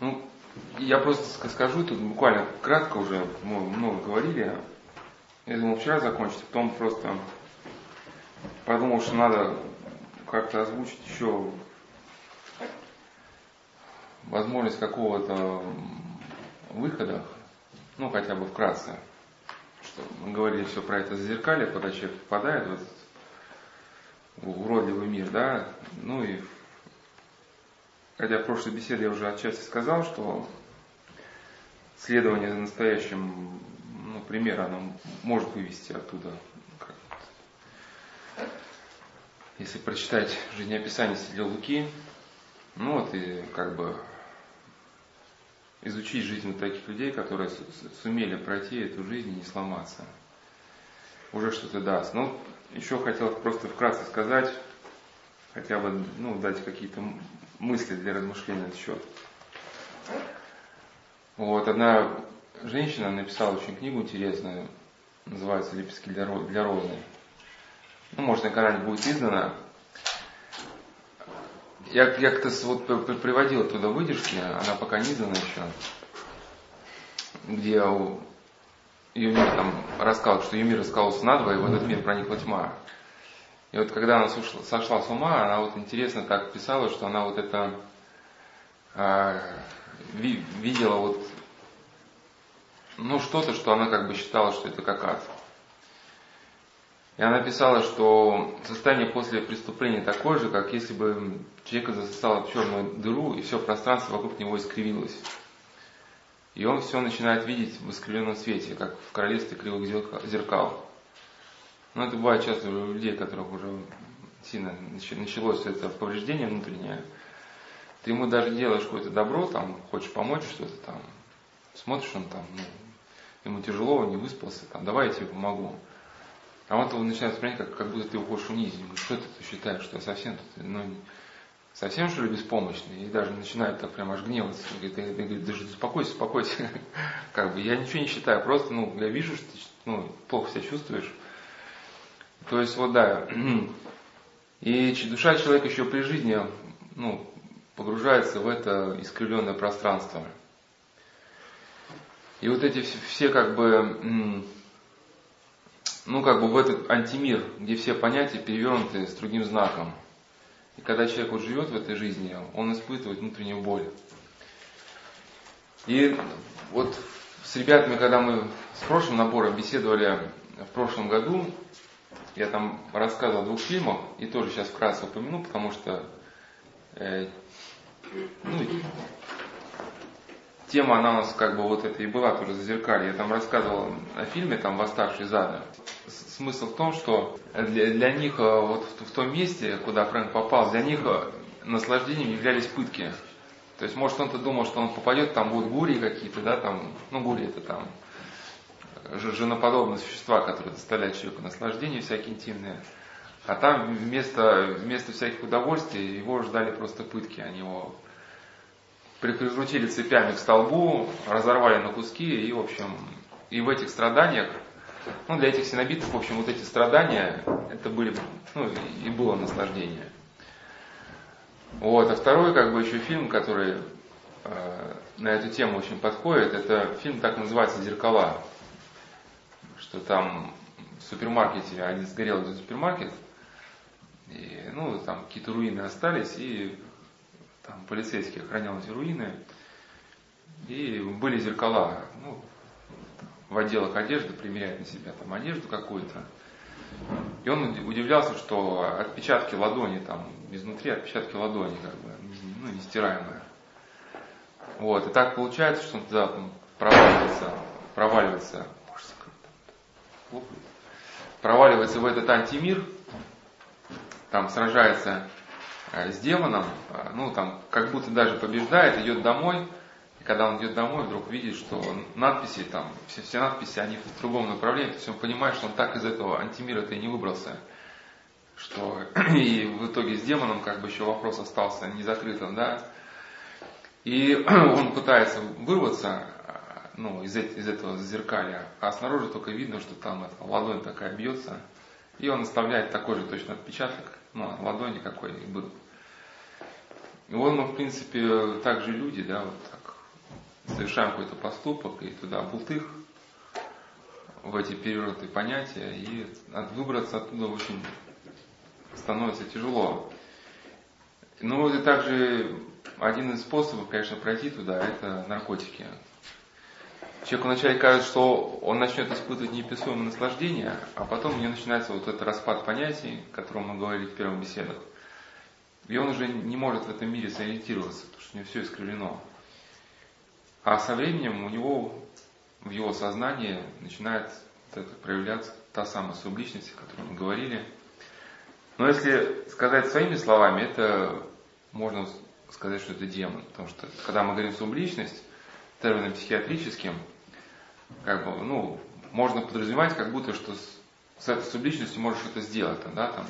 Ну, я просто скажу, тут буквально кратко уже, мы много говорили. Я думал вчера закончить, потом просто подумал, что надо как-то озвучить еще возможность какого-то выхода, ну хотя бы вкратце, что мы говорили все про это зазеркалье, когда человек попадает в этот уродливый мир, да, ну и хотя в прошлой беседе я уже отчасти сказал, что следование за настоящим ну, примером, оно может вывести оттуда. Если прочитать жизнеописание Святого Луки, ну вот и как бы изучить жизнь таких людей, которые сумели пройти эту жизнь и не сломаться. Уже что-то даст. Но еще хотел просто вкратце сказать, хотя бы ну, дать какие-то мысли для размышления на этот счет. Вот, одна женщина написала очень книгу интересную, называется «Лепестки для, розы». Ну, может, на канале будет издана. Я, я как-то вот приводил туда выдержки, она пока не издана еще, где ее мир там рассказал, что ее мир раскололся надвое, и в этот мир проникла тьма. И вот когда она сошла, сошла с ума, она вот интересно так писала, что она вот это а, ви, видела вот ну что-то, что она как бы считала, что это как ад. И она писала, что состояние после преступления такое же, как если бы человека засосало в черную дыру, и все пространство вокруг него искривилось. И он все начинает видеть в искривленном свете, как в королевстве кривых зеркал. Но это бывает часто у людей, которых уже сильно началось это повреждение внутреннее. Ты ему даже делаешь какое-то добро, там, хочешь помочь что-то там, смотришь он там, ну, ему тяжело, он не выспался, там, давай я тебе помогу. А он того начинает смотреть, как, как будто ты его хочешь унизить. Ему, что ты, ты считаешь, что я совсем тут, ну, совсем что ли беспомощный? И даже начинает так прям аж гневаться. Говорит, ты, ты, говорит, даже успокойся, успокойся. как бы я ничего не считаю, просто, ну, я вижу, что ты ну, плохо себя чувствуешь. То есть, вот да. И душа человека еще при жизни, ну, погружается в это искривленное пространство. И вот эти все как бы ну, как бы в этот антимир, где все понятия перевернуты с другим знаком. И когда человек вот живет в этой жизни, он испытывает внутреннюю боль. И вот с ребятами, когда мы с прошлым набором беседовали в прошлом году, я там рассказывал о двух фильмах, и тоже сейчас вкратце упомяну, потому что э, ну, тема, она у нас как бы вот это и была тоже зазеркалье. Я там рассказывал о фильме там «Восставший из ада». Смысл в том, что для, для них э, вот в, в том месте, куда Фрэнк попал, для них э, наслаждением являлись пытки. То есть, может, он-то думал, что он попадет, там будут гури какие-то, да, там, ну, гури это там, женоподобные существа, которые доставляют человеку наслаждение всякие интимные. А там вместо, вместо всяких удовольствий его ждали просто пытки. Они его прикрутили цепями к столбу, разорвали на куски и, в общем, и в этих страданиях, ну, для этих синобитов, в общем, вот эти страдания, это были, ну, и было наслаждение. Вот, а второй, как бы, еще фильм, который э, на эту тему очень подходит, это фильм так называется «Зеркала», что там в супермаркете, один сгорел этот супермаркет, и, ну, там какие-то руины остались, и там полицейский охранял эти руины, и были зеркала, ну, в отделах одежды примеряет на себя там одежду какую-то. И он удивлялся, что отпечатки ладони там изнутри, отпечатки ладони как бы, ну, нестираемые. Вот, и так получается, что он туда там, проваливается, проваливается, проваливается в этот антимир, там сражается Э, с демоном, э, ну там как будто даже побеждает, идет домой, и когда он идет домой, вдруг видит, что надписи там, все, все надписи, они в другом направлении, то есть он понимает, что он так из этого антимира-то и не выбрался, что и в итоге с демоном как бы еще вопрос остался незакрытым, да, и он пытается вырваться, ну, из, из этого зеркалья, а снаружи только видно, что там эта ладонь такая бьется, и он оставляет такой же точно отпечаток, ну, ладони какой был. И вот мы, в принципе, также люди, да, вот так, совершаем какой-то поступок, и туда бултых, в эти перевернутые понятия, и выбраться оттуда очень становится тяжело. Ну, и также один из способов, конечно, пройти туда, это наркотики. Человеку вначале кажется, что он начнет испытывать неописуемое наслаждение, а потом у него начинается вот этот распад понятий, о котором мы говорили в первых беседах. И он уже не может в этом мире сориентироваться, потому что у него все искривлено. А со временем у него, в его сознании начинает это проявляться та самая субличность, о которой мы говорили. Но если сказать своими словами, это можно сказать, что это демон. Потому что когда мы говорим субличность, термином психиатрическим, как бы, ну, можно подразумевать, как будто, что с, с этой субличностью можешь что-то сделать, да, там,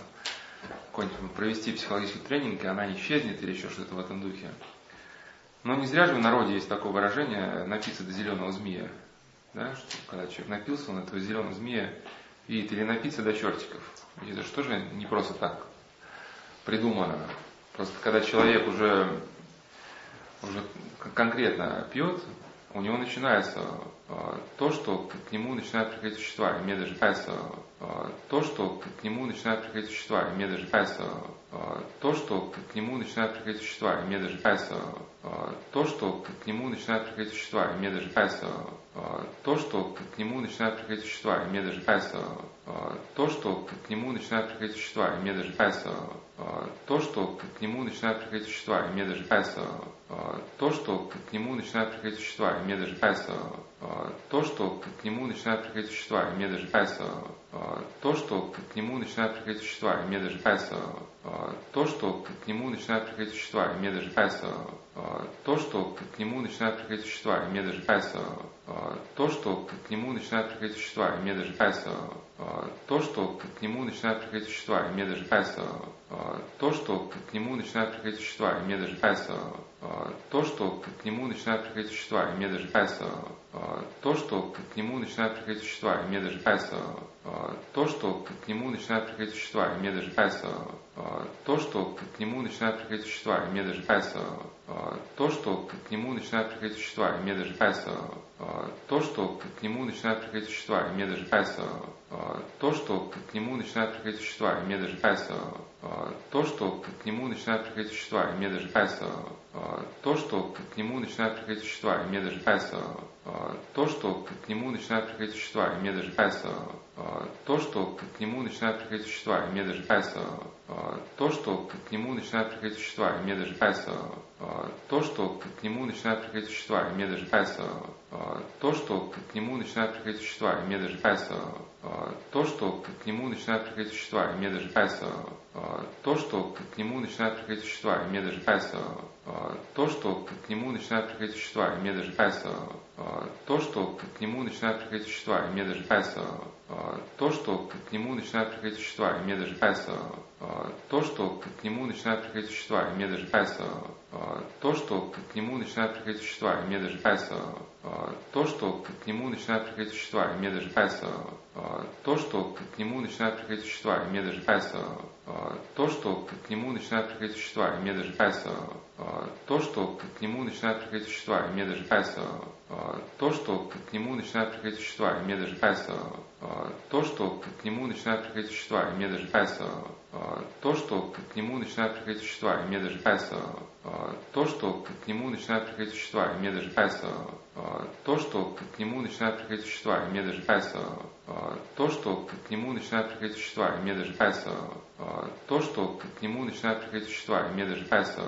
какой-нибудь провести психологический тренинг, и она не исчезнет, или еще что-то в этом духе. Но не зря же в народе есть такое выражение «напиться до зеленого змея». Да, что когда человек напился, он этого зеленого змея видит, или напиться до чертиков. И это же тоже не просто так придумано. Просто когда человек уже, уже конкретно пьет, у него начинается э, то, что к нему начинают приходить существа, и мне даже кажется, э, то, что к нему начинают приходить существа, и мне даже кажется, э, то, что к нему начинают приходить существа, и мне даже кажется, то, что к нему начинают приходить существа, и мне даже кажется, то, что к нему начинают приходить существа, и мне даже кажется, то, что к нему начинают приходить существа, и мне даже кажется, то, что к нему начинают приходить существа, и мне даже кажется, то, что к нему начинают приходить существа, и мне даже кажется, то, что к нему начинают приходить существа, и мне даже кажется, то, что к нему начинают приходить существа, и мне даже кажется, то, что к нему начинают приходить существа, и мне даже кажется, то, что к нему начинают приходить существа, и мне даже кажется, то, что к нему начинают приходить существа, и мне даже кажется, то, что к нему начинают приходить существа, и мне даже кажется, то, что к нему начинают приходить существа, и мне даже кажется, то, что к нему начинают приходить существа, и мне даже кажется, то, что к нему начинают приходить существа, и мне даже кажется, то, что к нему начинают приходить существа, и мне даже кажется, то, что к нему начинают приходить существа, и мне даже кажется, то, что к нему начинают приходить существа, и мне даже кажется, то, что к нему начинают приходить существа, и мне даже кажется, то, что к нему начинают приходить существа, и мне даже кажется, то, что к нему начинают приходить существа, и мне даже кажется, то, что к нему начинают приходить существа, и мне даже кажется, то, что к нему начинают приходить существа, и мне даже кажется, то, что к нему начинают приходить существа, и мне даже кажется, то, что к нему начинают приходить существа, и мне даже кажется, то, что к нему начинают приходить существа, и мне даже кажется, то, что к нему начинают приходить существа, и мне даже кажется, то, что к нему начинают приходить существа, и мне даже кажется, то, что к нему начинают приходить существа, и мне даже кажется, то, что к нему начинают приходить существа, и мне даже кажется, то, что к нему начинают приходить существа, и мне даже кажется, то, что к нему начинают приходить существа, и мне даже кажется, то, что к нему начинают приходить существа, и мне даже кажется, то, что к нему начинают приходить существа, и мне даже кажется, то, что к нему начинают приходить существа, и мне даже кажется, то, что к нему начинают приходить существа, и мне даже кажется, то, что к нему начинают приходить существа, и мне даже кажется, то, что к нему начинают приходить существа, и мне даже кажется, то, что к нему начинают приходить существа, и мне даже кажется, то, что к нему начинают приходить существа, и мне даже кажется, то, что к нему начинают приходить существа, и мне даже кажется, то, что к нему начинают приходить существа, и мне даже кажется, то, что к нему начинают приходить существа, и мне даже кажется, то, что к нему начинают приходить существа, и мне даже кажется,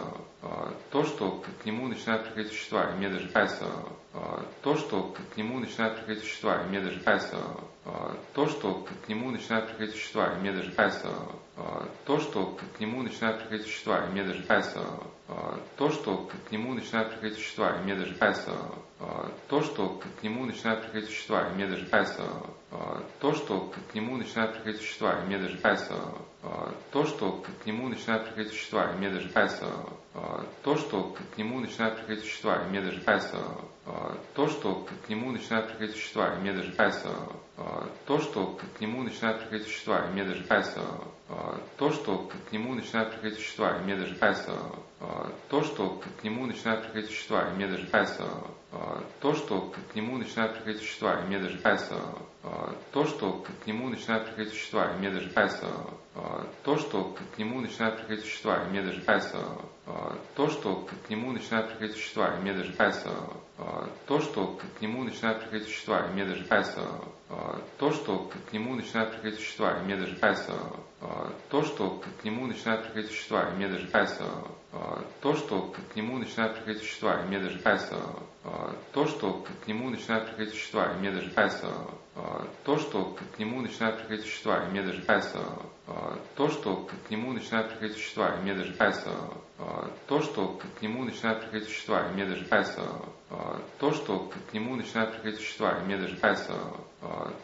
то, что к нему начинают приходить существа, и мне даже кажется, то, что к нему начинают приходить существа, и мне даже кажется, то, что к нему начинают приходить существа, и мне даже кажется, то, что к нему начинают приходить существа, и мне даже кажется, то, что к нему начинают приходить существа, и мне даже кажется, то, что к нему начинают приходить существа, и мне даже кажется, то, что к нему начинают приходить существа, и мне даже кажется, то, что к нему начинают приходить существа, и мне даже кажется, то, что к нему начинают приходить существа, и мне даже кажется, то, что к нему начинают приходить существа, и мне даже кажется, то, что к нему начинают приходить существа, и мне даже кажется, то, что к нему начинают приходить существа, и мне даже кажется, то, что к нему начинают приходить существа, и мне даже кажется, то, что к нему начинают приходить существа, и мне даже кажется, то, что к нему начинают приходить существа, и мне даже кажется, то, что к нему начинают приходить существа, и мне даже кажется, то, что к нему начинают приходить существа, и мне даже кажется, то, что к нему начинают приходить существа, и мне даже кажется, то, что к нему начинают приходить существа, и мне даже кажется, то, что к нему начинают приходить существа, и мне даже кажется, то, что к нему начинают приходить существа, и мне даже кажется, то, что к нему начинают приходить существа, и мне даже кажется, то, что к нему начинают приходить существа, и мне даже кажется, то, что к нему начинают приходить существа, и мне даже кажется, то, что к нему начинают приходить существа, и мне даже кажется, то, что к нему начинают приходить существа, и мне даже кажется,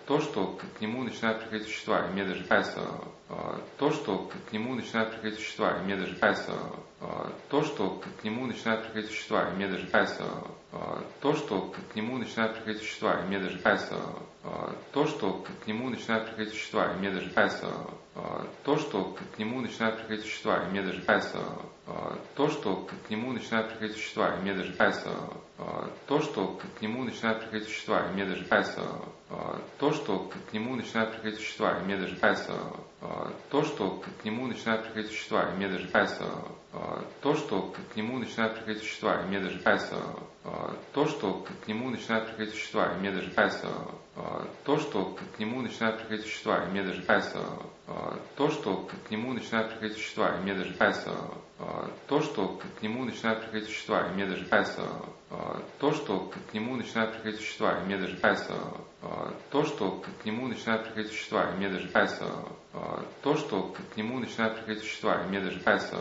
то, что к нему начинают приходить существа, и мне даже кажется, то, что к нему начинают приходить существа, и мне даже кажется, то, что к нему начинают приходить существа, и мне даже кажется, то, что к нему начинают приходить существа, и мне даже кажется, то, что к нему начинают приходить существа, и мне даже кажется, то, что к нему начинают приходить существа, и мне даже кажется, то, что к нему начинают приходить существа, и мне даже кажется, то, что к нему начинают приходить существа, и мне даже кажется, то, что к нему начинают приходить существа, и мне даже кажется, то, что к нему начинают приходить существа, и мне даже кажется, то, что к нему начинают приходить существа, и мне даже кажется, то, что к нему начинают приходить существа, и мне даже кажется, то, что к нему начинают приходить существа, и мне даже кажется, то, что к нему начинают приходить существа, и мне даже кажется, то, что к нему начинают приходить существа, и мне даже кажется, то, что к нему начинают приходить существа, и мне даже кажется, то, что к нему начинают приходить существа, и мне даже кажется, то, что к нему начинают приходить существа, и мне даже кажется,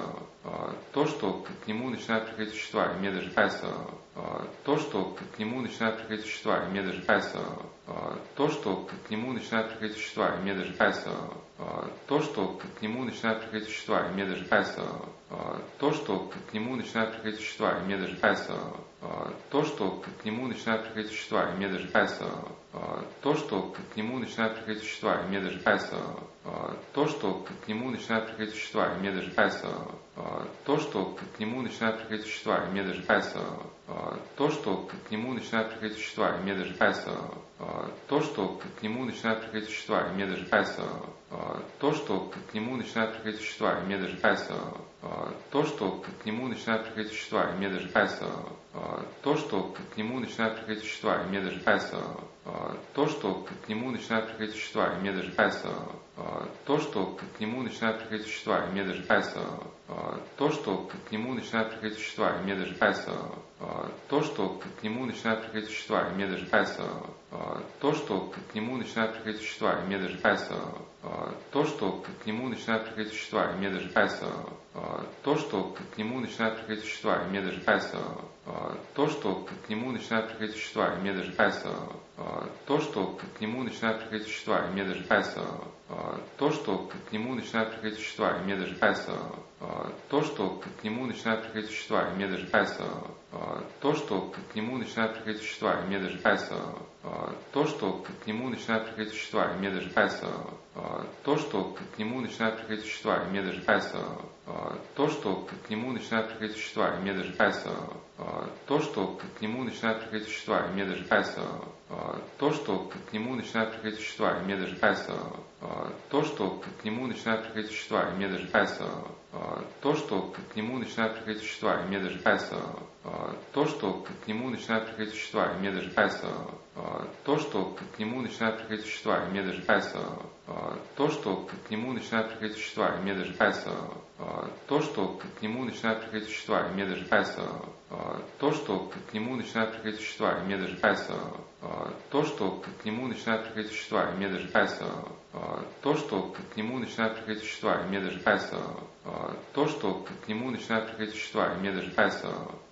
то, что к нему начинают приходить существа, и мне даже кажется, то, что к нему начинают приходить существа, и мне даже кажется, то, что к нему начинают приходить существа, и мне даже кажется, то, что к нему начинают приходить существа, и мне даже кажется, то, что к нему начинают приходить существа, и мне даже кажется, то, что к нему начинают приходить существа, и мне даже кажется, то, что к нему начинают приходить существа, и мне даже кажется, то, что к нему начинают приходить существа, и мне даже кажется, то, что к нему начинают приходить существа, и мне даже кажется, то, что к нему начинают приходить существа, и мне даже кажется, то, что к нему начинают приходить существа, и мне даже кажется, то, что к нему начинают приходить существа, и мне даже кажется, то, что к нему начинают приходить существа, и мне даже кажется, то, что к нему начинают приходить существа, и мне даже кажется, то, что к нему начинают приходить существа, и мне даже кажется, то, что к нему начинают приходить существа, и мне даже кажется, то, что к нему начинают приходить существа, и мне даже кажется, то, что к нему начинают приходить существа, и мне даже кажется, то, что к нему начинают приходить существа, и мне даже кажется, то, что к нему начинают приходить существа, и мне даже кажется, то, что к нему начинают приходить существа, и мне даже кажется, то, что к нему начинают приходить существа, и мне даже кажется, то, что к нему начинают приходить существа, и мне даже кажется, то, что к нему начинают приходить существа, и мне даже кажется, то, что к нему начинают приходить существа, и мне даже кажется, то, что к нему начинают приходить существа, и мне даже кажется, то, что к нему начинают приходить существа, и мне даже кажется, то, что к нему начинают приходить существа, и мне даже кажется, то, что к нему начинают приходить существа, и мне даже кажется, то, что к нему начинают приходить существа, и мне даже кажется, то, что к нему начинают приходить существа, и мне даже кажется, то, что к нему начинают приходить существа, и мне даже кажется, то, что к нему начинают приходить существа, и мне даже кажется, то, что к нему начинают приходить существа, и мне даже кажется, то, что к нему начинают приходить существа, и мне даже кажется, то, что к нему начинают приходить существа, и мне даже кажется, то, что к нему начинают приходить существа, и мне даже кажется, то, что к нему начинают приходить существа, и мне даже кажется, то, что к нему начинают приходить существа, и мне даже кажется, то, что к нему начинают приходить существа, и мне даже кажется, то, что к нему начинают приходить существа, и мне даже кажется,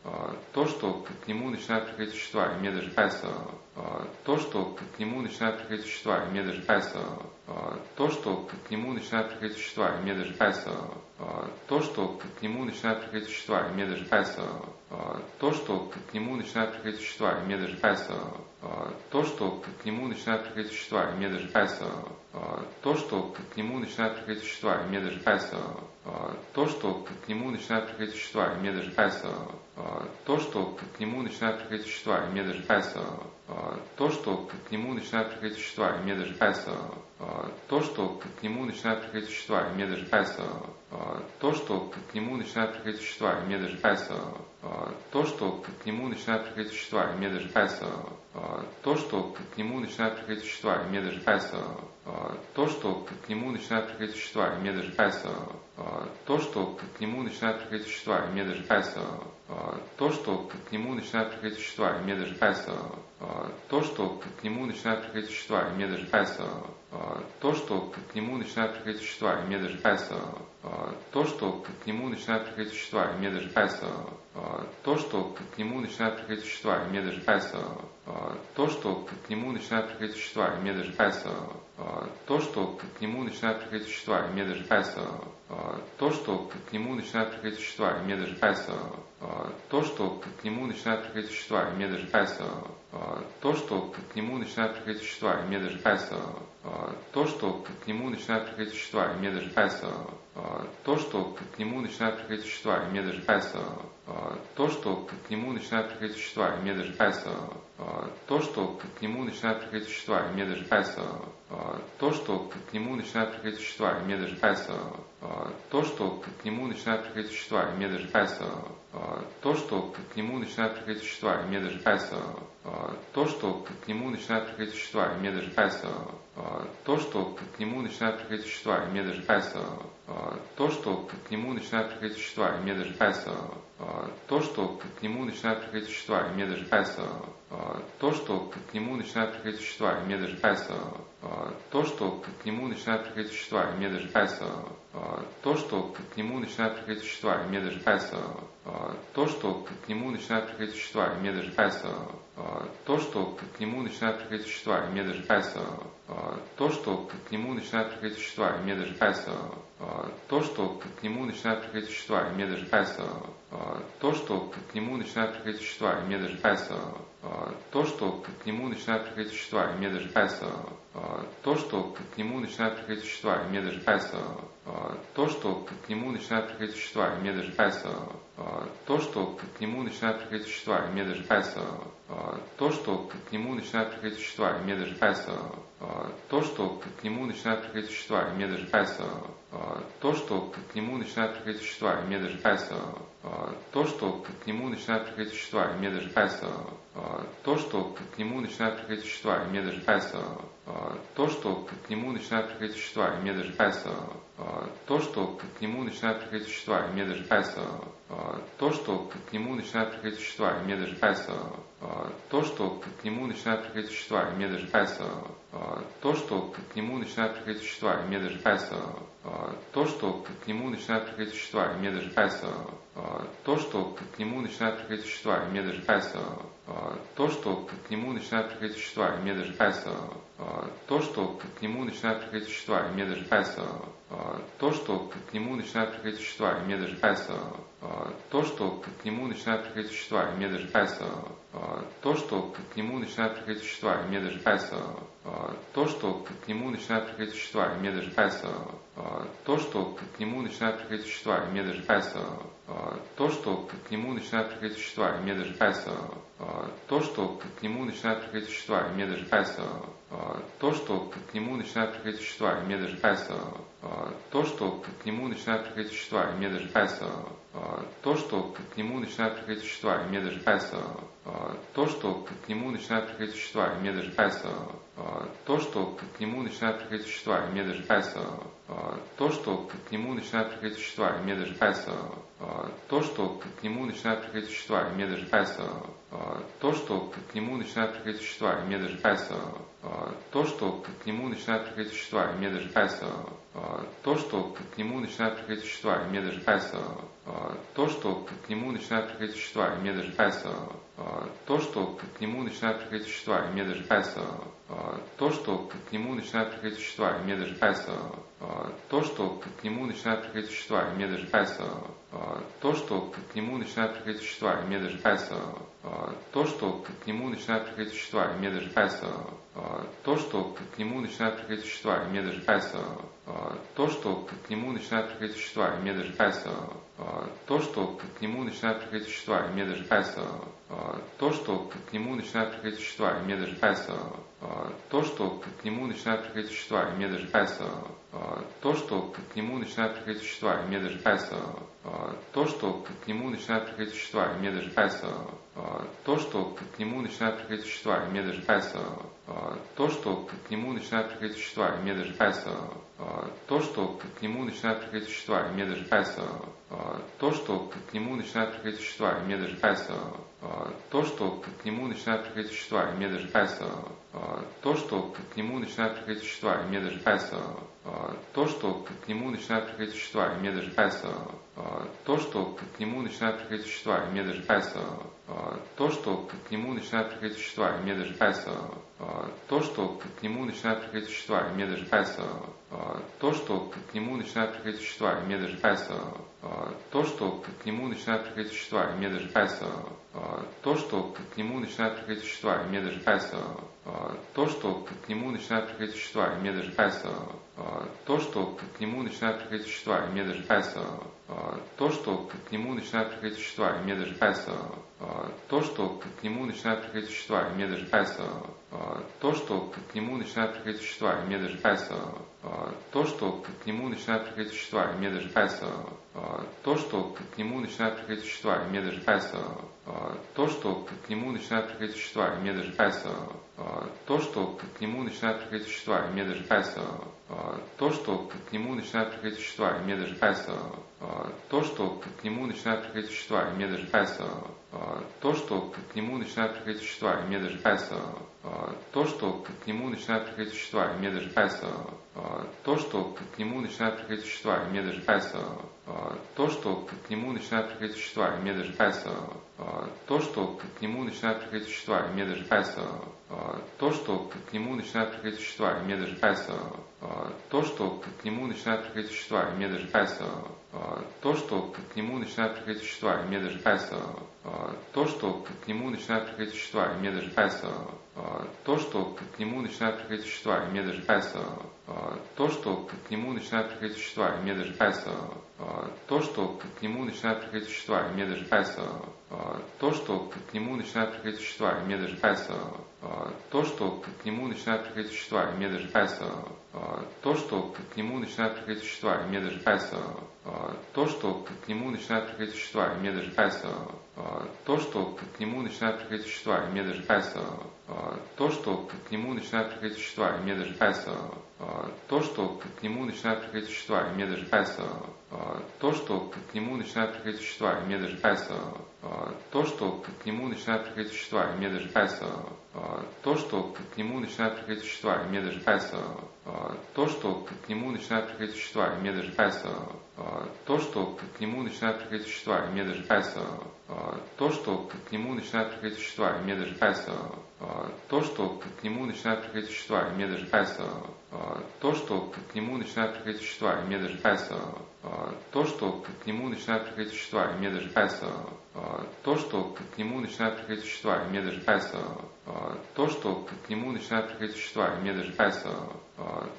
Э, то, что к нему начинают приходить существа, и мне даже нравится э, то, что к нему начинают приходить существа, и мне даже нравится э, то, что к нему начинают приходить существа, и мне даже нравится то, что к нему начинают приходить существа, и мне даже нравится то, что к нему начинают приходить существа, и мне даже нравится то, что к нему начинают приходить существа, и мне даже нравится то, что к нему начинают приходить существа, и мне даже нравится Э, то, что к нему начинают приходить существа, и мне даже нравится э, то, что к нему начинают приходить существа, и мне даже нравится э, то, что к нему начинают приходить существа, и мне даже нравится то, что к нему начинают приходить существа, и мне даже нравится то, что к нему начинают приходить существа, и мне даже нравится Э, то, что к нему начинают приходить существа, и мне даже нравится э, то, что к нему начинают приходить существа, и мне даже нравится э, то, что к нему начинают приходить существа, и мне даже нравится то, что к нему начинают приходить существа, и мне даже нравится то, что к нему начинают приходить существа, и мне даже нравится то, что к нему начинают приходить существа, и мне даже нравится то, что к нему начинают приходить существа, и мне даже нравится то, что к нему начинают приходить существа, и мне даже нравится Э, то, что к нему начинают приходить существа, и мне даже нравится э, то, что к нему начинают приходить существа, и мне даже нравится э, то, что к нему начинают приходить существа, и мне даже нравится то, что к нему начинают приходить существа, и мне даже нравится то, что к нему начинают приходить существа, и мне даже нравится то, что к нему начинают приходить существа, и мне даже нравится то, что к нему начинают приходить существа, и мне даже нравится Э, то, что к нему начинают приходить существа, и мне даже кажется, э, то, что к нему начинают приходить существа, и мне даже кажется, э, то, что к нему начинают приходить существа, и мне даже кажется, Э, то, что к нему начинают приходить существа, и мне даже кажется, э, то, что к нему начинают приходить существа, и мне даже кажется, э, то, что к нему начинают приходить существа, и мне даже кажется, то, что к нему начинают приходить существа, и мне даже кажется, то, что к нему начинают приходить существа, и мне даже кажется, то, что к нему начинают приходить существа, и мне даже кажется, то, что к нему начинают приходить существа, и мне даже кажется, то, что к нему начинают приходить существа, и мне даже кажется, Э, то, что к нему начинают приходить существа, и мне даже кажется, э, то, что к нему начинают приходить существа, и мне даже кажется, э, то, что к нему начинают приходить существа, и мне даже кажется, то, что к нему начинают приходить существа, и мне даже кажется, то, что к нему начинают приходить существа, и мне даже кажется, то, что к нему начинают приходить существа, и мне даже кажется, то, что к нему начинают приходить существа, и мне даже кажется, Э, то, что к нему начинают приходить существа, и мне даже кажется, э, то, что к нему начинают приходить существа, и мне даже кажется, э, то, что к нему начинают приходить существа, и мне даже кажется, то, что к нему начинают приходить существа, и мне даже кажется, то, что к нему начинают приходить существа, и мне даже кажется, то, что к нему начинают приходить существа, и мне даже кажется, то, что к нему начинают приходить существа, и мне даже кажется, Э, то, что к нему начинают приходить существа, и мне даже кажется, э, то, что к нему начинают приходить существа, и мне даже кажется, э, то, что к нему начинают приходить существа, и мне даже кажется, то, что к нему начинают приходить существа, и мне даже кажется, то, что к нему начинают приходить существа, и мне даже кажется, то, что к нему начинают приходить существа, и мне даже кажется, то, что к нему начинают приходить существа, и мне даже кажется, то, что к нему начинают приходить существа, и мне даже кажется, Э, то, что к нему начинают приходить существа, и мне даже кажется э, то, что к нему начинают приходить существа, и мне даже кажется Э, то, что к нему начинают приходить существа, и мне даже кажется, э, то, что к нему начинают приходить существа, и мне даже кажется, э, то, что к нему начинают приходить существа, и мне даже кажется, то, что к нему начинают приходить существа, и мне даже кажется, то, что к нему начинают приходить существа, и мне даже кажется, то, что к нему начинают приходить существа, и мне даже кажется, то, что к нему начинают приходить существа, и мне даже кажется, то, что к нему начинают приходить существа, и мне даже кажется, Э, то, что к нему начинают приходить существа, и мне даже кажется, э, то, что к нему начинают приходить существа, и мне даже кажется, Э, то, что к нему начинают приходить существа, и мне даже кажется, э, то, что к нему начинают приходить существа, и мне даже кажется, э, то, что к нему начинают приходить существа, и мне даже кажется, то, что к нему начинают приходить существа, и мне даже кажется, то, что к нему начинают приходить существа, и мне даже кажется, то, что к нему начинают приходить существа, и мне даже кажется, то, что к нему начинают приходить существа, и мне даже кажется, то, что к нему начинают приходить существа, и мне даже кажется, то, что к нему начинают приходить существа, и мне даже кажется, то, что к нему начинают приходить существа, и мне даже кажется, то, что к нему начинают приходить существа, и мне даже кажется, то, что к нему начинают приходить существа, и мне даже кажется, то, что к нему начинают приходить существа, и мне даже кажется, то, что к нему начинают приходить существа, и мне даже кажется, то, что к нему начинают приходить существа, и мне даже кажется, то, что к нему начинают приходить существа, и мне даже кажется, то, что к нему начинают приходить существа, и мне даже кажется, то, что к нему начинают приходить существа, и мне даже кажется, то, что к нему начинают приходить существа, и мне даже кажется, то, что к нему начинают приходить существа, и мне даже кажется, то, что к нему начинают приходить существа, и мне даже кажется, то, что к нему начинают приходить существа, и мне даже кажется, то, что к нему начинают приходить существа, и мне даже кажется, то, что к нему начинают приходить существа, и мне даже кажется, то, что к нему начинают приходить существа, и мне даже кажется, то, что к нему начинают приходить существа, и мне даже кажется, то, что к нему начинают приходить существа, и мне даже кажется, то, что к нему начинают приходить существа, и мне даже кажется, то, что к нему начинают приходить существа, и мне даже кажется, то, что к нему начинают приходить существа, и мне даже кажется, то, что к нему начинают приходить существа, и мне даже кажется, то, что к нему начинают приходить существа, и мне даже кажется, то, что к нему начинают приходить существа, и мне даже кажется, то, что к нему начинают приходить существа, и мне даже кажется, то, что к нему начинают приходить существа, и мне даже кажется, то, что к нему начинают приходить существа, и мне даже кажется, то, что к нему начинают приходить существа, и мне даже кажется, то, что к нему начинают приходить существа, и мне даже кажется, то, что к нему начинают приходить существа, и мне даже кажется, то, что к нему начинают приходить существа, и мне даже кажется, то, что к нему начинают приходить существа, и мне даже кажется, то, что к нему начинают приходить существа, и мне даже кажется, то, что к нему начинают приходить существа, и мне даже кажется, то, что к нему начинают приходить существа, и мне даже кажется, то, что к нему начинают приходить существа, и мне даже кажется, то, что к нему начинают приходить существа, и мне даже кажется, то, что к нему начинают приходить существа, и мне даже кажется, то, что к нему начинают приходить существа, и мне даже кажется, то, что к нему начинают приходить существа, и мне даже кажется, то, что к нему начинают приходить существа, и мне даже кажется, то, что к нему начинают приходить существа, и мне даже кажется, то, что к нему начинают приходить существа, и мне даже кажется, то, что к нему начинают приходить существа, и мне даже кажется, то, что к нему начинают приходить существа, и мне даже кажется, то, что к нему начинают приходить существа, и мне даже кажется, то, что к нему начинают приходить существа, и мне даже кажется, то, что к нему начинают приходить существа, и мне даже кажется, то, что к нему начинают приходить существа, и мне даже кажется, то, что к нему начинают приходить существа, и мне даже кажется, то, что к нему начинают приходить существа, и мне даже кажется, то, что к нему начинают приходить существа, и мне даже кажется, то, что к нему начинают приходить существа, и мне даже кажется, то, что к нему начинают приходить существа, и мне даже кажется, то, что к нему начинают приходить существа, и мне даже кажется, то, что к нему начинают приходить существа, и мне даже кажется, то, что к нему начинают приходить существа, и мне даже кажется, то, что к нему начинают приходить существа, и мне даже кажется, то, что к нему начинают приходить существа, и мне даже кажется, то, что к нему начинают приходить существа, и мне даже кажется, то, что к нему начинают приходить существа, и мне даже кажется, то, что к нему начинают приходить существа, и мне даже кажется, то, что к нему начинают приходить существа, и мне даже кажется, то, что к нему начинают приходить существа, и мне даже кажется,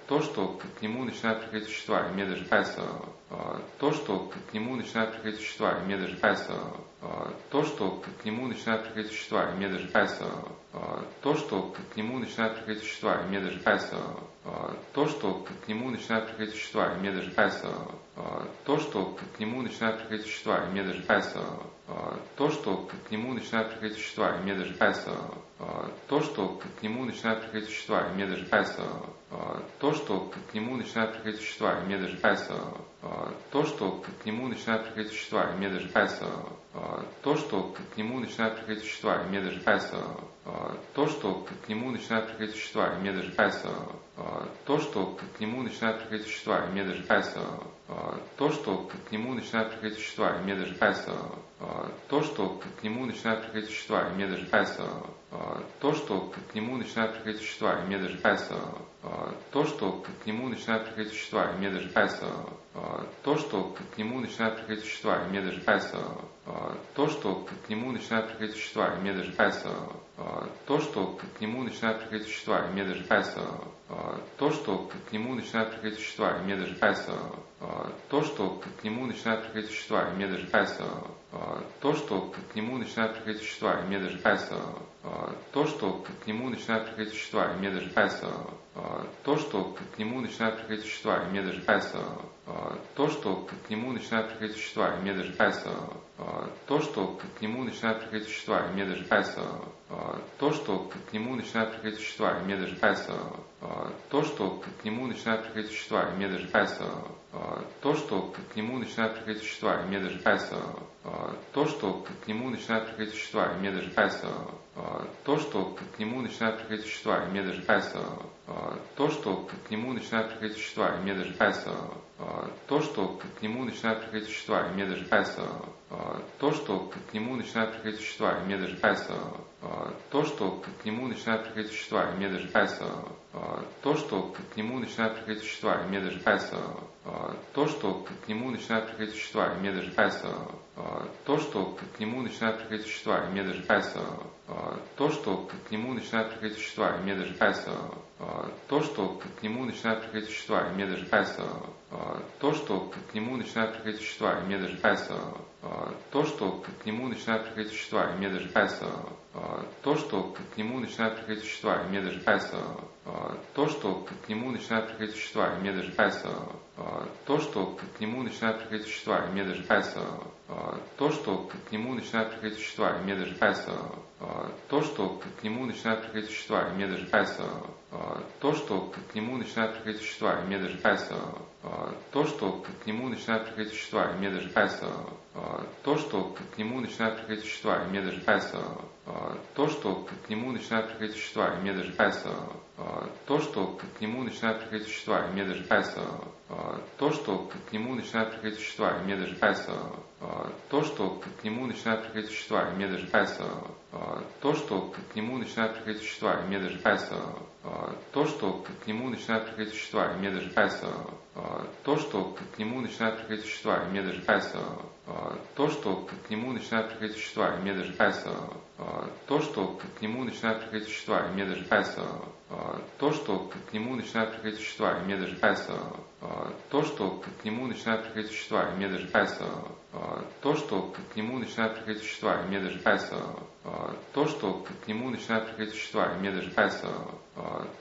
то, что к нему начинают приходить существа, и мне даже кажется, то, что к нему начинают приходить существа, и мне даже кажется, то, что к нему начинают приходить существа, и мне даже кажется, то, что к нему начинают приходить существа, и мне даже кажется, то, что к нему начинают приходить существа, и мне даже кажется, то, что к нему начинают приходить существа, и мне даже кажется, то, что к нему начинают приходить существа, и мне даже кажется, то, что к нему начинают приходить существа, и мне даже кажется, то, что к нему начинают приходить существа, и мне даже кажется, то, что к нему начинают приходить существа, имея даже то, что к нему начинают приходить существа, имея даже то, что к нему начинают приходить существа, имея даже то, что к нему начинают приходить существа, имея даже то, что к нему начинают приходить существа, имея даже то, что к нему начинают приходить существа, имея даже то, что к нему начинают приходить существа, имея даже то, что к нему начинают приходить существа, имея даже то, что к нему начинают приходить существа, имея даже то, что к нему начинают приходить существа, имея даже то, что к нему начинают приходить существа, имея даже то, что к нему начинают приходить существа, имея даже то, что к нему начинают приходить существа, имея даже то, что к нему начинают приходить существа, имея даже то, что к нему начинают приходить существа, имея даже то, что к нему начинают приходить существа, имея даже то, что к нему начинают приходить существа, имея даже то, что к нему начинают приходить существа, имея даже то, что к нему начинают приходить существа, имея даже то, что к нему начинают приходить существа, имея даже то, что к нему начинают приходить существа, имея даже то, что к нему начинают приходить существа, имея даже то, что к нему начинают приходить существа, имея даже то, что к нему начинают приходить существа, имея даже то, что к нему начинают приходить существа, имея даже то, что к нему начинают приходить существа, имея даже то, что к нему начинают приходить существа, имея даже то, что к нему начинают приходить существа, имея даже то, что к нему начинают приходить существа, имея даже то, что к нему начинают приходить существа, имея даже то, что к нему начинают приходить существа, имея даже то, что к нему начинают приходить существа, имея даже то, что к нему начинают приходить существа, имея даже то, что к нему начинают приходить существа, имея даже то, что к нему начинают приходить существа, имея даже то, что к нему начинают приходить существа, имея даже то, что к нему начинают приходить существа, имея даже то, что к нему начинают приходить существа, имея даже то, что к нему начинают приходить существа, имея даже то, что к нему начинают приходить существа, имея даже то, что к нему начинают приходить существа, имея даже то, что к нему начинают приходить существа, имея даже то, что к нему начинают приходить существа, имея даже то, что к нему начинают приходить существа, имея даже то, что к нему начинают приходить существа, имея даже то, что к нему начинают приходить существа, имея даже то, что к нему начинают приходить существа, имея даже то, что к нему начинают приходить существа, имея даже то, что к нему начинают приходить существа, имея даже то, что к нему начинают приходить существа, имея даже то, что к нему начинают приходить существа, имея даже то, что к нему начинают приходить существа, имея даже то, что к нему начинают приходить существа, имея даже то, что к нему начинают приходить существа, имея даже то, что к нему начинают приходить существа, имея даже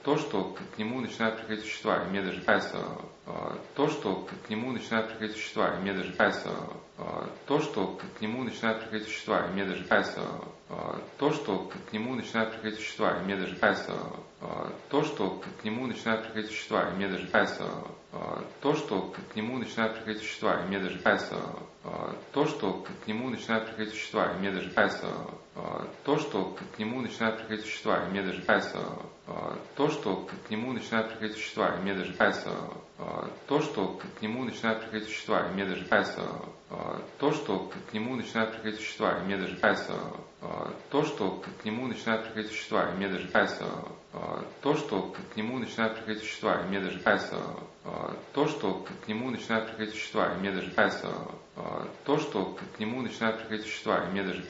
то, что к нему начинают приходить существа, имея даже то, что к нему начинают приходить существа, имея даже то, что к нему начинают приходить существа, имея даже то, что к нему начинают приходить существа, имея даже то, что к нему начинают приходить существа, имея даже то, что к нему начинают приходить существа, имея даже то, что к нему начинают приходить существа, имея даже то, что к нему начинают приходить существа, имея даже то, что к нему начинают приходить существа, имея даже то, что к нему начинают приходить существа, имея даже то, что к нему начинают приходить существа, имея даже то, что к нему начинают приходить существа, имея даже то, что к нему начинают приходить существа, имея даже то, что к нему начинают приходить существа, имея даже то, что к нему начинают приходить существа, имея даже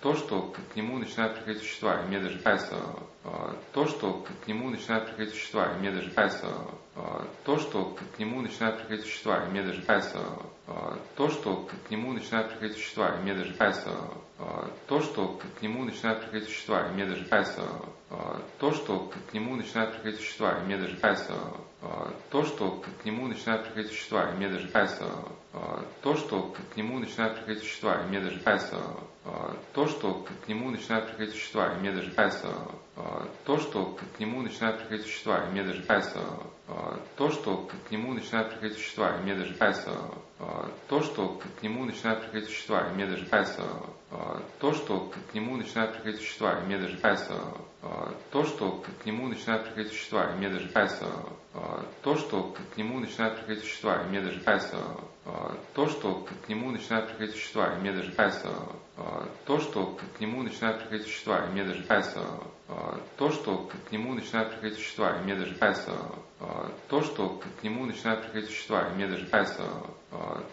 то, что к нему начинают приходить существа, имея даже то, что к нему начинают приходить существа, имея даже то, что к нему начинают приходить существа, имея даже то, что к нему начинают приходить существа, имея даже то, что к нему начинают приходить существа, имея даже то, что к нему начинают приходить существа, имея даже то, что к нему начинают приходить существа, имея даже то, что к нему начинают приходить существа, и мне даже кажется, то, что к нему начинают приходить существа, и мне даже кажется, то, что к нему начинают приходить существа, и мне даже кажется, то, что к нему начинают приходить существа, и мне даже кажется, то, что к нему начинают приходить существа, и мне даже кажется, то, что к нему начинают приходить существа, и мне даже кажется, то, что к нему начинают приходить существа, и мне даже кажется, то, что к нему начинают приходить существа, и мне даже кажется, то, что к нему начинают приходить существа, и мне даже кажется, то, что к нему начинают приходить существа, и мне даже кажется, то, что к нему начинают приходить существа, и мне даже кажется, то, что к нему начинают приходить существа, и мне даже кажется,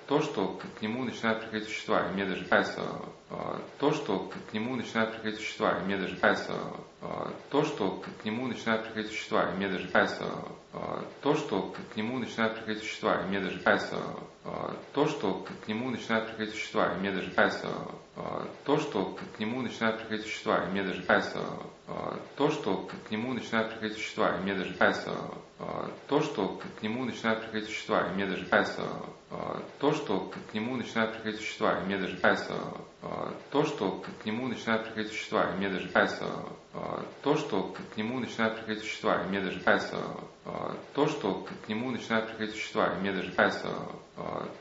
то, что к нему начинают приходить существа, и мне даже кажется, то, что к нему начинают приходить существа, и мне даже кажется, то, что к нему начинают приходить существа, и мне даже кажется, то, что к нему начинают приходить существа, и мне даже кажется, то, что к нему начинают приходить существа, и мне даже кажется, то, что к нему начинают приходить существа, и мне даже кажется, то, что к нему начинают приходить существа, и мне даже кажется, то, что к нему начинают приходить существа, и мне даже кажется, то, что к нему начинают приходить существа, и мне даже кажется, то, что к нему начинают приходить существа, и мне даже кажется, то, что к нему начинают приходить существа, и мне даже кажется, то, что к нему начинают приходить существа, и мне даже кажется,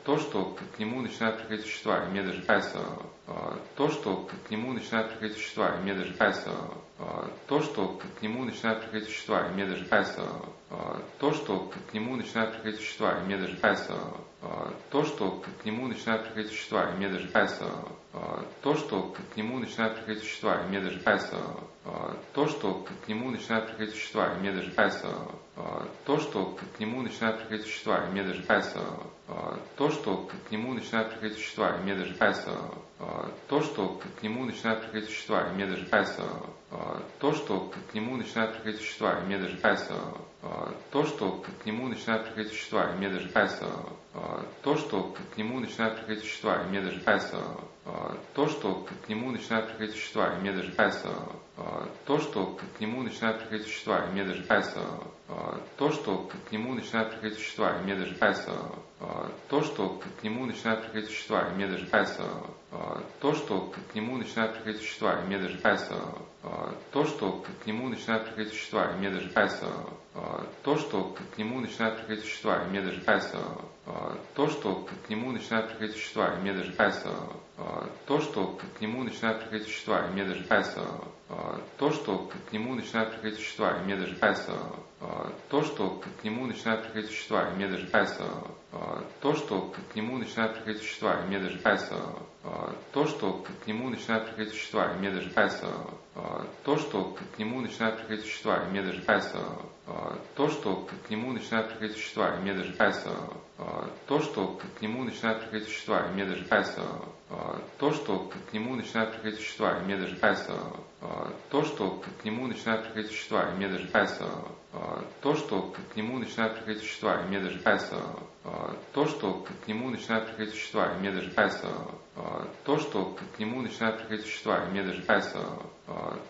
то, что к нему начинают приходить существа, и мне даже кажется, то, что к нему начинают приходить существа, и мне даже кажется, то, что к нему начинают приходить существа, и мне даже кажется, то, что к нему начинают приходить существа, и мне даже кажется, то, что к нему начинают приходить существа, и мне даже кажется, то, что к нему начинают приходить существа, и мне даже кажется, то, что к нему начинают приходить существа, и мне даже кажется, то, что к нему начинают приходить существа, и мне даже кажется, то, что к нему начинают приходить существа, и мне даже кажется, то, что к нему начинают приходить существа, и мне даже кажется, то, что к нему начинают приходить существа, и мне даже кажется, то, что к нему начинают приходить существа, и мне даже кажется, то, что к нему начинают приходить существа, и мне даже кажется, то, что к нему начинают приходить существа, и мне даже кажется, то, что к нему начинают приходить существа, и мне даже кажется, то, что к нему начинают приходить существа, и мне даже кажется, то, что к нему начинают приходить существа, и мне даже кажется, то, что к нему начинают приходить существа, и мне даже кажется, то, что к нему начинают приходить существа, и мне даже кажется, то, что к нему начинают приходить существа, и мне даже кажется, то, что к нему начинают приходить существа, и мне даже кажется, то, что к нему начинают приходить существа, и мне даже кажется, то, что к нему начинают приходить существа, и мне даже кажется, то, что к нему начинают приходить существа, и мне даже кажется, то, что к нему начинают приходить существа, и мне даже кажется, то, что к нему начинают приходить существа, и мне даже кажется, то, что к нему начинают приходить существа, и мне даже кажется, то, что к нему начинают приходить существа, и мне даже кажется, то, что к нему начинают приходить существа, и мне даже кажется, то, что к нему начинают приходить существа, и мне даже кажется, то, что к нему начинают приходить существа, и мне даже кажется, то, что к нему начинают приходить существа, и мне даже кажется, то, что к нему начинают приходить существа, и мне даже кажется, то, что к нему начинают приходить существа, и мне даже кажется,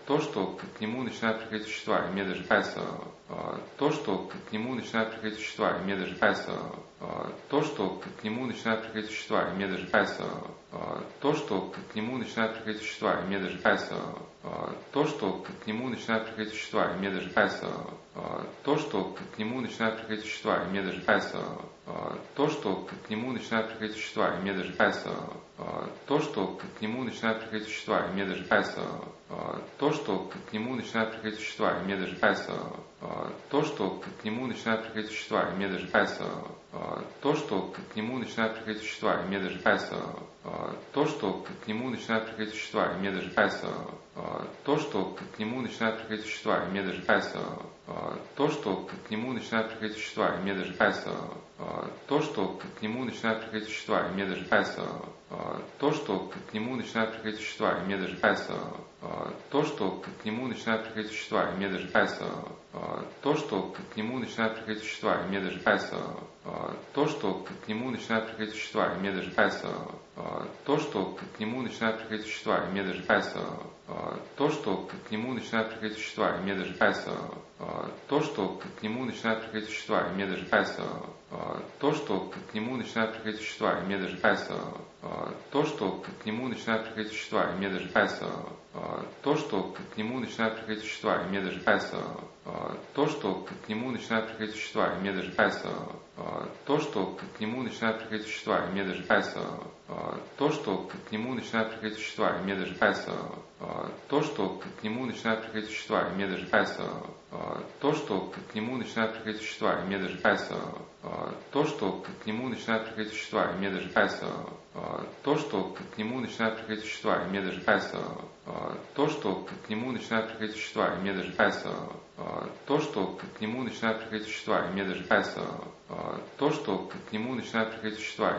то, что к нему начинают приходить существа, и мне даже кажется, то, что к нему начинают приходить существа, и мне даже кажется, то, что к нему начинают приходить существа, и мне даже кажется, то, что к нему начинают приходить существа, и мне даже кажется, то, что к нему начинают приходить существа, и мне даже кажется, то, что к нему начинают приходить существа, и мне даже кажется, то, что к нему начинают приходить существа, и мне даже кажется, то, что к нему начинают приходить существа, и мне даже кажется, то, что к нему начинают приходить существа, и мне даже кажется, то, что к нему начинают приходить существа, и мне даже кажется, то, что к нему начинают приходить существа, и мне даже кажется, то, что к нему начинают приходить существа, и мне даже кажется, то, что к нему начинают приходить существа, и мне даже кажется, то, что к нему начинают приходить существа, и мне даже кажется, то, что к нему начинают приходить существа, и мне даже кажется, то, что к нему начинают приходить существа, и мне даже кажется, то, что к нему начинают приходить существа, и мне даже кажется, то, что к нему начинают приходить существа, и мне даже кажется, то, что к нему начинают приходить существа, и мне даже кажется, то, что к нему начинают приходить существа, и мне даже кажется, то, что к нему начинают приходить существа, и мне даже нравится то, что к нему начинают приходить существа, и мне даже нравится то, что к нему начинают приходить существа, и мне даже нравится то, что к нему начинают приходить существа, и мне даже нравится то, что к нему начинают приходить существа, и мне даже нравится то, что к нему начинают приходить существа, и мне даже нравится то, что к нему начинают приходить существа, и мне даже нравится то, что к нему начинают приходить существа, и мне даже нравится то, что к нему начинают приходить существа, и мне даже нравится то, что к нему начинают приходить существа, и мне даже нравится то, что к нему начинают приходить существа, и мне даже нравится то, что к нему начинают приходить существа, и мне даже нравится то, что к нему начинают приходить существа, и мне даже нравится то, что к нему начинают приходить существа, и мне даже нравится то, что к нему начинают приходить существа,